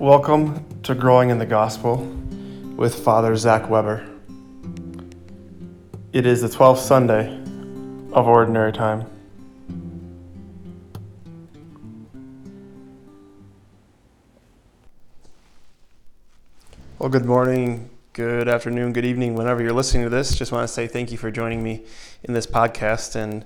Welcome to Growing in the Gospel with Father Zach Weber. It is the 12th Sunday of Ordinary Time. Well, good morning, good afternoon, good evening, whenever you're listening to this. Just want to say thank you for joining me in this podcast. And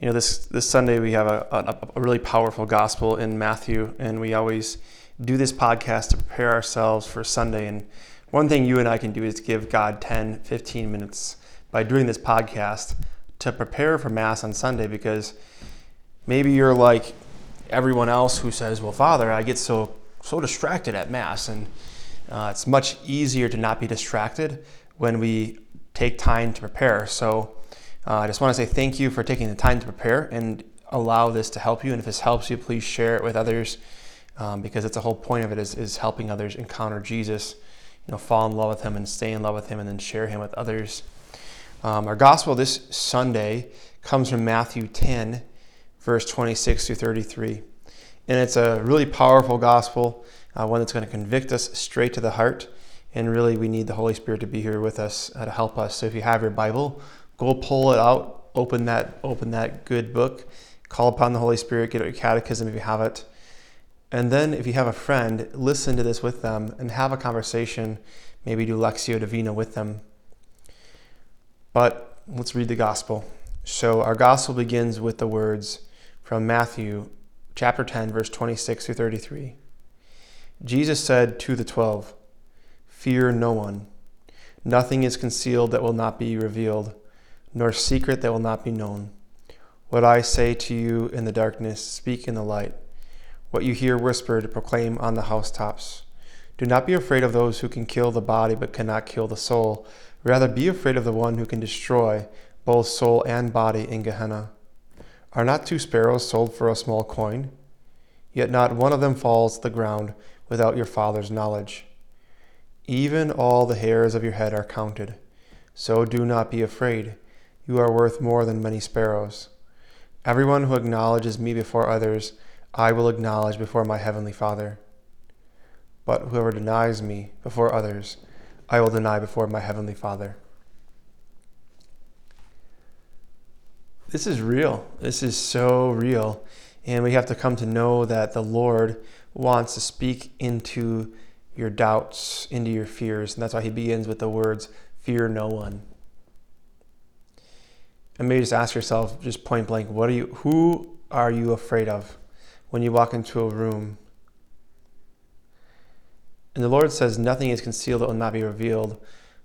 you know, this this Sunday we have a, a, a really powerful gospel in Matthew, and we always do this podcast to prepare ourselves for Sunday. And one thing you and I can do is give God 10, 15 minutes by doing this podcast to prepare for Mass on Sunday because maybe you're like everyone else who says, Well, Father, I get so so distracted at Mass and uh, it's much easier to not be distracted when we take time to prepare. So uh, I just want to say thank you for taking the time to prepare and allow this to help you. And if this helps you, please share it with others um, because it's the whole point of it is, is helping others encounter Jesus, you know, fall in love with Him and stay in love with Him and then share Him with others. Um, our gospel this Sunday comes from Matthew 10, verse 26 through 33. And it's a really powerful gospel uh, one that's going to convict us straight to the heart. And really, we need the Holy Spirit to be here with us uh, to help us. So if you have your Bible, go pull it out, open that, open that good book, call upon the Holy Spirit, get out your catechism if you have it. And then, if you have a friend, listen to this with them and have a conversation. Maybe do Lectio Divina with them. But let's read the gospel. So, our gospel begins with the words from Matthew chapter 10, verse 26 through 33. Jesus said to the twelve, Fear no one. Nothing is concealed that will not be revealed, nor secret that will not be known. What I say to you in the darkness, speak in the light. What you hear whispered, proclaim on the housetops. Do not be afraid of those who can kill the body but cannot kill the soul. Rather, be afraid of the one who can destroy both soul and body in Gehenna. Are not two sparrows sold for a small coin? Yet not one of them falls to the ground without your Father's knowledge. Even all the hairs of your head are counted. So do not be afraid. You are worth more than many sparrows. Everyone who acknowledges me before others, I will acknowledge before my heavenly Father. But whoever denies me before others, I will deny before my heavenly Father. This is real. This is so real. And we have to come to know that the Lord wants to speak into your doubts, into your fears. And that's why he begins with the words, Fear no one. And maybe just ask yourself, just point blank, what are you who are you afraid of when you walk into a room? And the Lord says, Nothing is concealed that will not be revealed,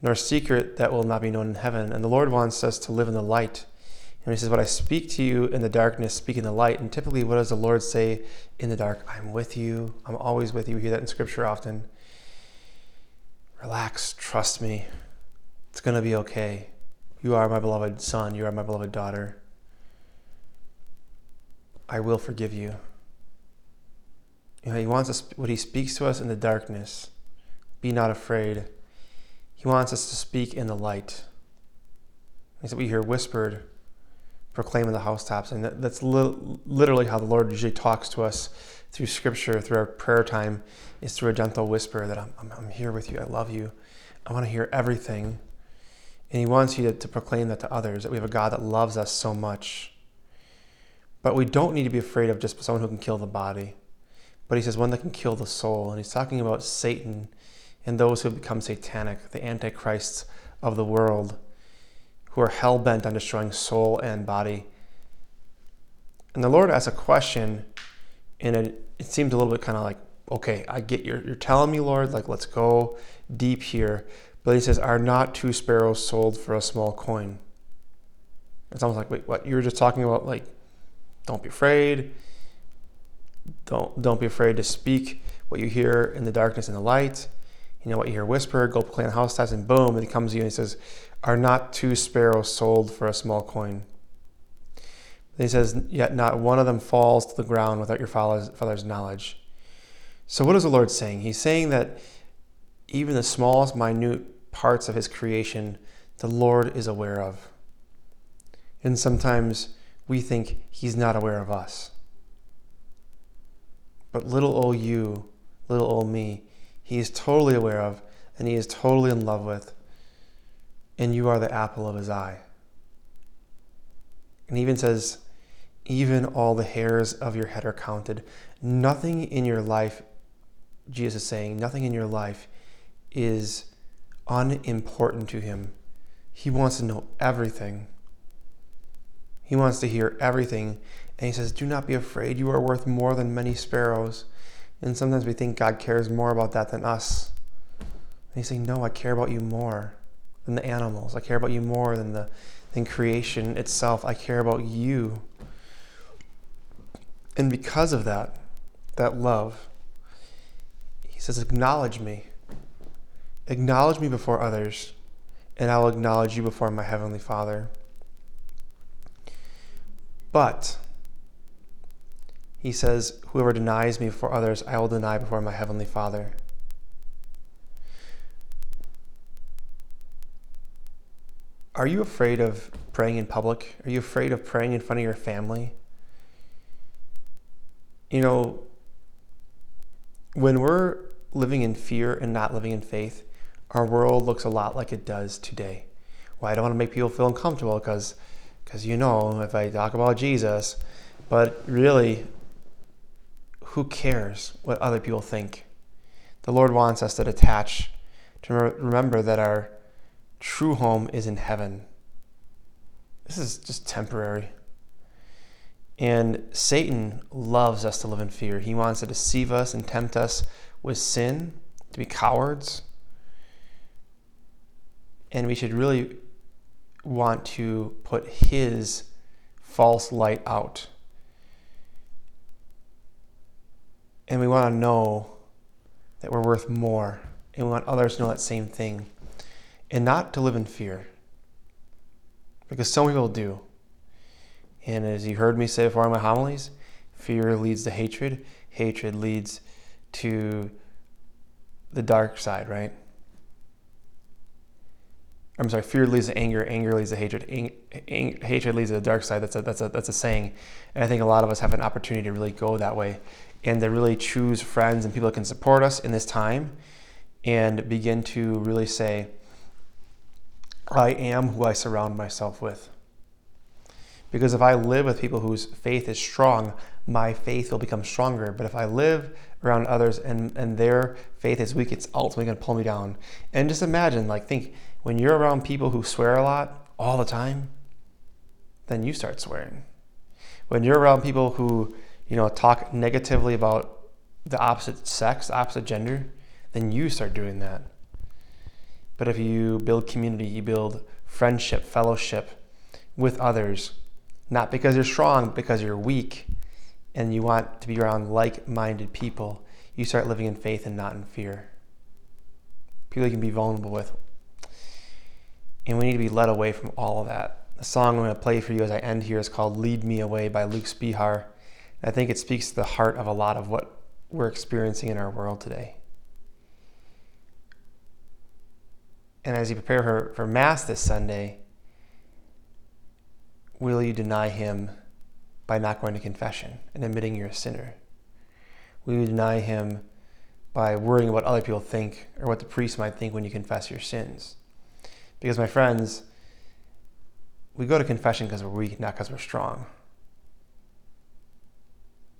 nor secret that will not be known in heaven. And the Lord wants us to live in the light. And he says, What I speak to you in the darkness, speak in the light. And typically, what does the Lord say in the dark? I'm with you. I'm always with you. We hear that in scripture often. Relax, trust me. It's going to be okay. You are my beloved son. You are my beloved daughter. I will forgive you. You know, he wants us, what he speaks to us in the darkness, be not afraid. He wants us to speak in the light. He we hear whispered proclaiming the housetops. And that's li- literally how the Lord usually talks to us through scripture, through our prayer time, is through a gentle whisper that I'm, I'm, I'm here with you. I love you. I want to hear everything. And He wants you to, to proclaim that to others, that we have a God that loves us so much. But we don't need to be afraid of just someone who can kill the body. But He says one that can kill the soul. And He's talking about Satan and those who have become satanic, the antichrists of the world who are hell bent on destroying soul and body. And the Lord asks a question, and it, it seems a little bit kind of like, okay, I get you're, you're telling me, Lord, like, let's go deep here. But he says, Are not two sparrows sold for a small coin? It's almost like, wait, what? You were just talking about, like, don't be afraid. Don't, don't be afraid to speak what you hear in the darkness and the light. You know what you hear whisper, go play the housetops, and boom, and he comes to you and he says, are not two sparrows sold for a small coin? he says, Yet not one of them falls to the ground without your father's, father's knowledge. So, what is the Lord saying? He's saying that even the smallest, minute parts of his creation, the Lord is aware of. And sometimes we think he's not aware of us. But little old you, little old me, He is totally aware of and He is totally in love with. And you are the apple of His eye. And He even says, even all the hairs of your head are counted. Nothing in your life, Jesus is saying, nothing in your life is unimportant to Him. He wants to know everything. He wants to hear everything. And he says, Do not be afraid. You are worth more than many sparrows. And sometimes we think God cares more about that than us. And he's saying, No, I care about you more than the animals. I care about you more than the than creation itself. I care about you. And because of that, that love, he says, Acknowledge me. Acknowledge me before others, and I will acknowledge you before my heavenly Father. But he says, Whoever denies me before others, I will deny before my heavenly Father. Are you afraid of praying in public? Are you afraid of praying in front of your family? You know, when we're living in fear and not living in faith, our world looks a lot like it does today. Well, I don't want to make people feel uncomfortable because because you know, if I talk about Jesus, but really, who cares what other people think? The Lord wants us to detach, to remember that our true home is in heaven. This is just temporary. And Satan loves us to live in fear. He wants to deceive us and tempt us with sin, to be cowards. And we should really want to put his false light out. And we want to know that we're worth more. And we want others to know that same thing. And not to live in fear. Because some people do. And as you heard me say before in my homilies, fear leads to hatred, hatred leads to the dark side, right? I'm sorry, fear leads to anger, anger leads to hatred, ang- ang- hatred leads to the dark side. That's a, that's, a, that's a saying. And I think a lot of us have an opportunity to really go that way and to really choose friends and people that can support us in this time and begin to really say, I am who I surround myself with. Because if I live with people whose faith is strong, my faith will become stronger. But if I live around others and, and their faith is weak, it's ultimately going to pull me down. And just imagine, like, think when you're around people who swear a lot all the time, then you start swearing. When you're around people who, you know, talk negatively about the opposite sex, the opposite gender, then you start doing that. But if you build community, you build friendship, fellowship with others, not because you're strong, because you're weak and you want to be around like minded people, you start living in faith and not in fear. People you can be vulnerable with. And we need to be led away from all of that. The song I'm going to play for you as I end here is called Lead Me Away by Luke Spehar. I think it speaks to the heart of a lot of what we're experiencing in our world today. And as you prepare for, for Mass this Sunday, will you deny Him by not going to confession and admitting you're a sinner? Will you deny Him by worrying about what other people think or what the priest might think when you confess your sins? Because, my friends, we go to confession because we're weak, not because we're strong.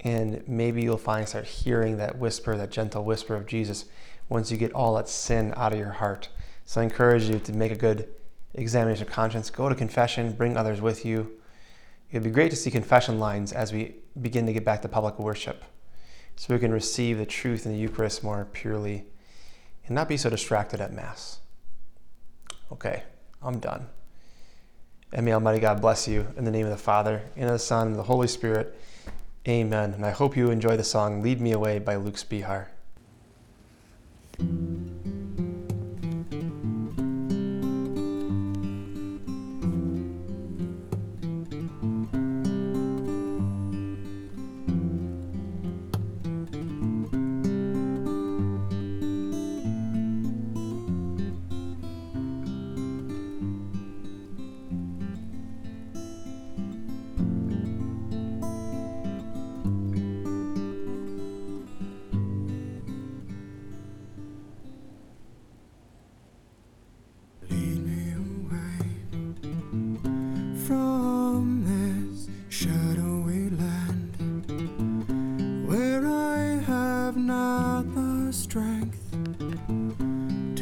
And maybe you'll finally start hearing that whisper, that gentle whisper of Jesus once you get all that sin out of your heart. So I encourage you to make a good examination of conscience. Go to confession, bring others with you. It'd be great to see confession lines as we begin to get back to public worship so we can receive the truth in the Eucharist more purely and not be so distracted at Mass. Okay, I'm done. And may Almighty God bless you in the name of the Father, and of the Son, and of the Holy Spirit. Amen. And I hope you enjoy the song Lead Me Away by Luke Spehar.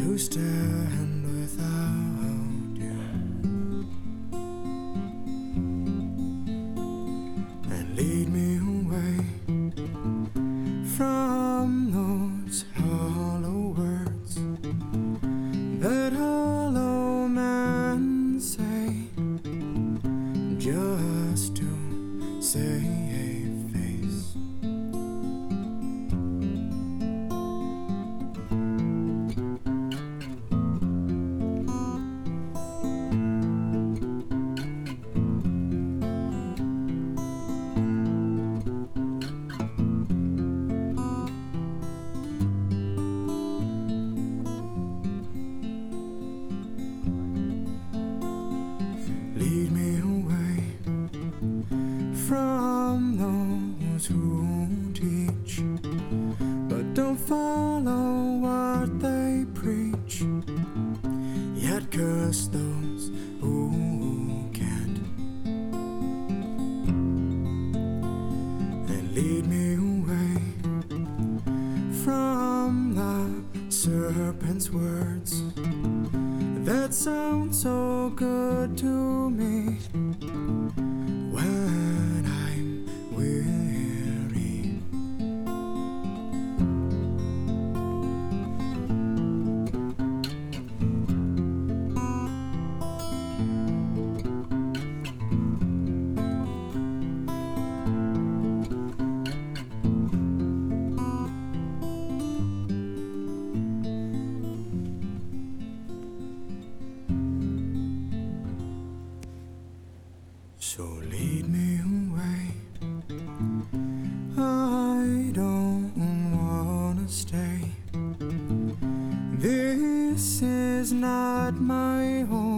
coaster from the serpent's words that sound so good to me. This is not my home.